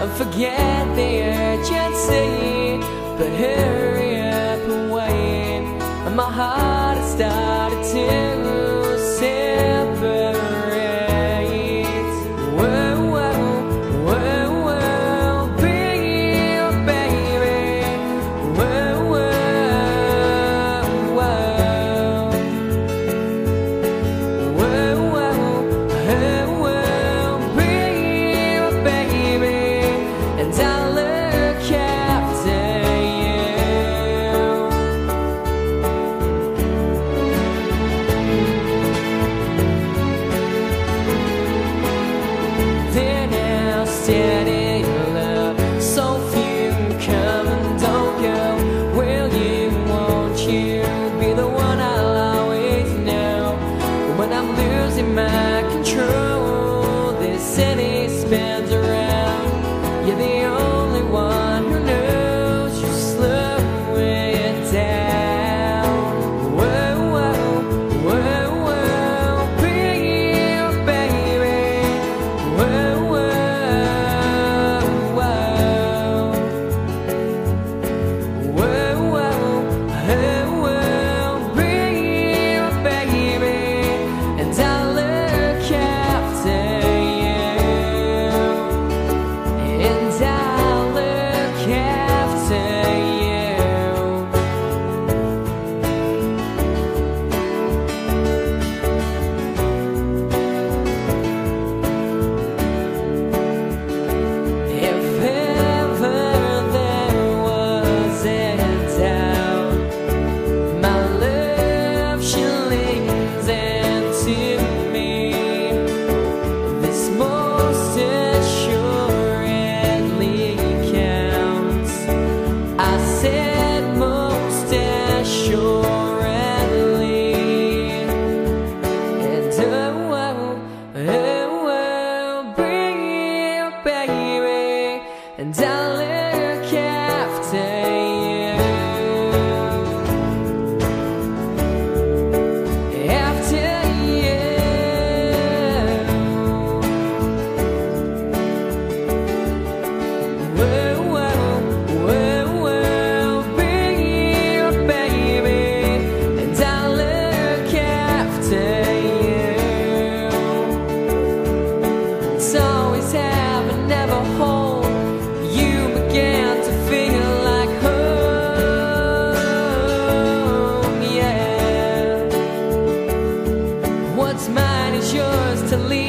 and forget the urgency. But here. expands to leave.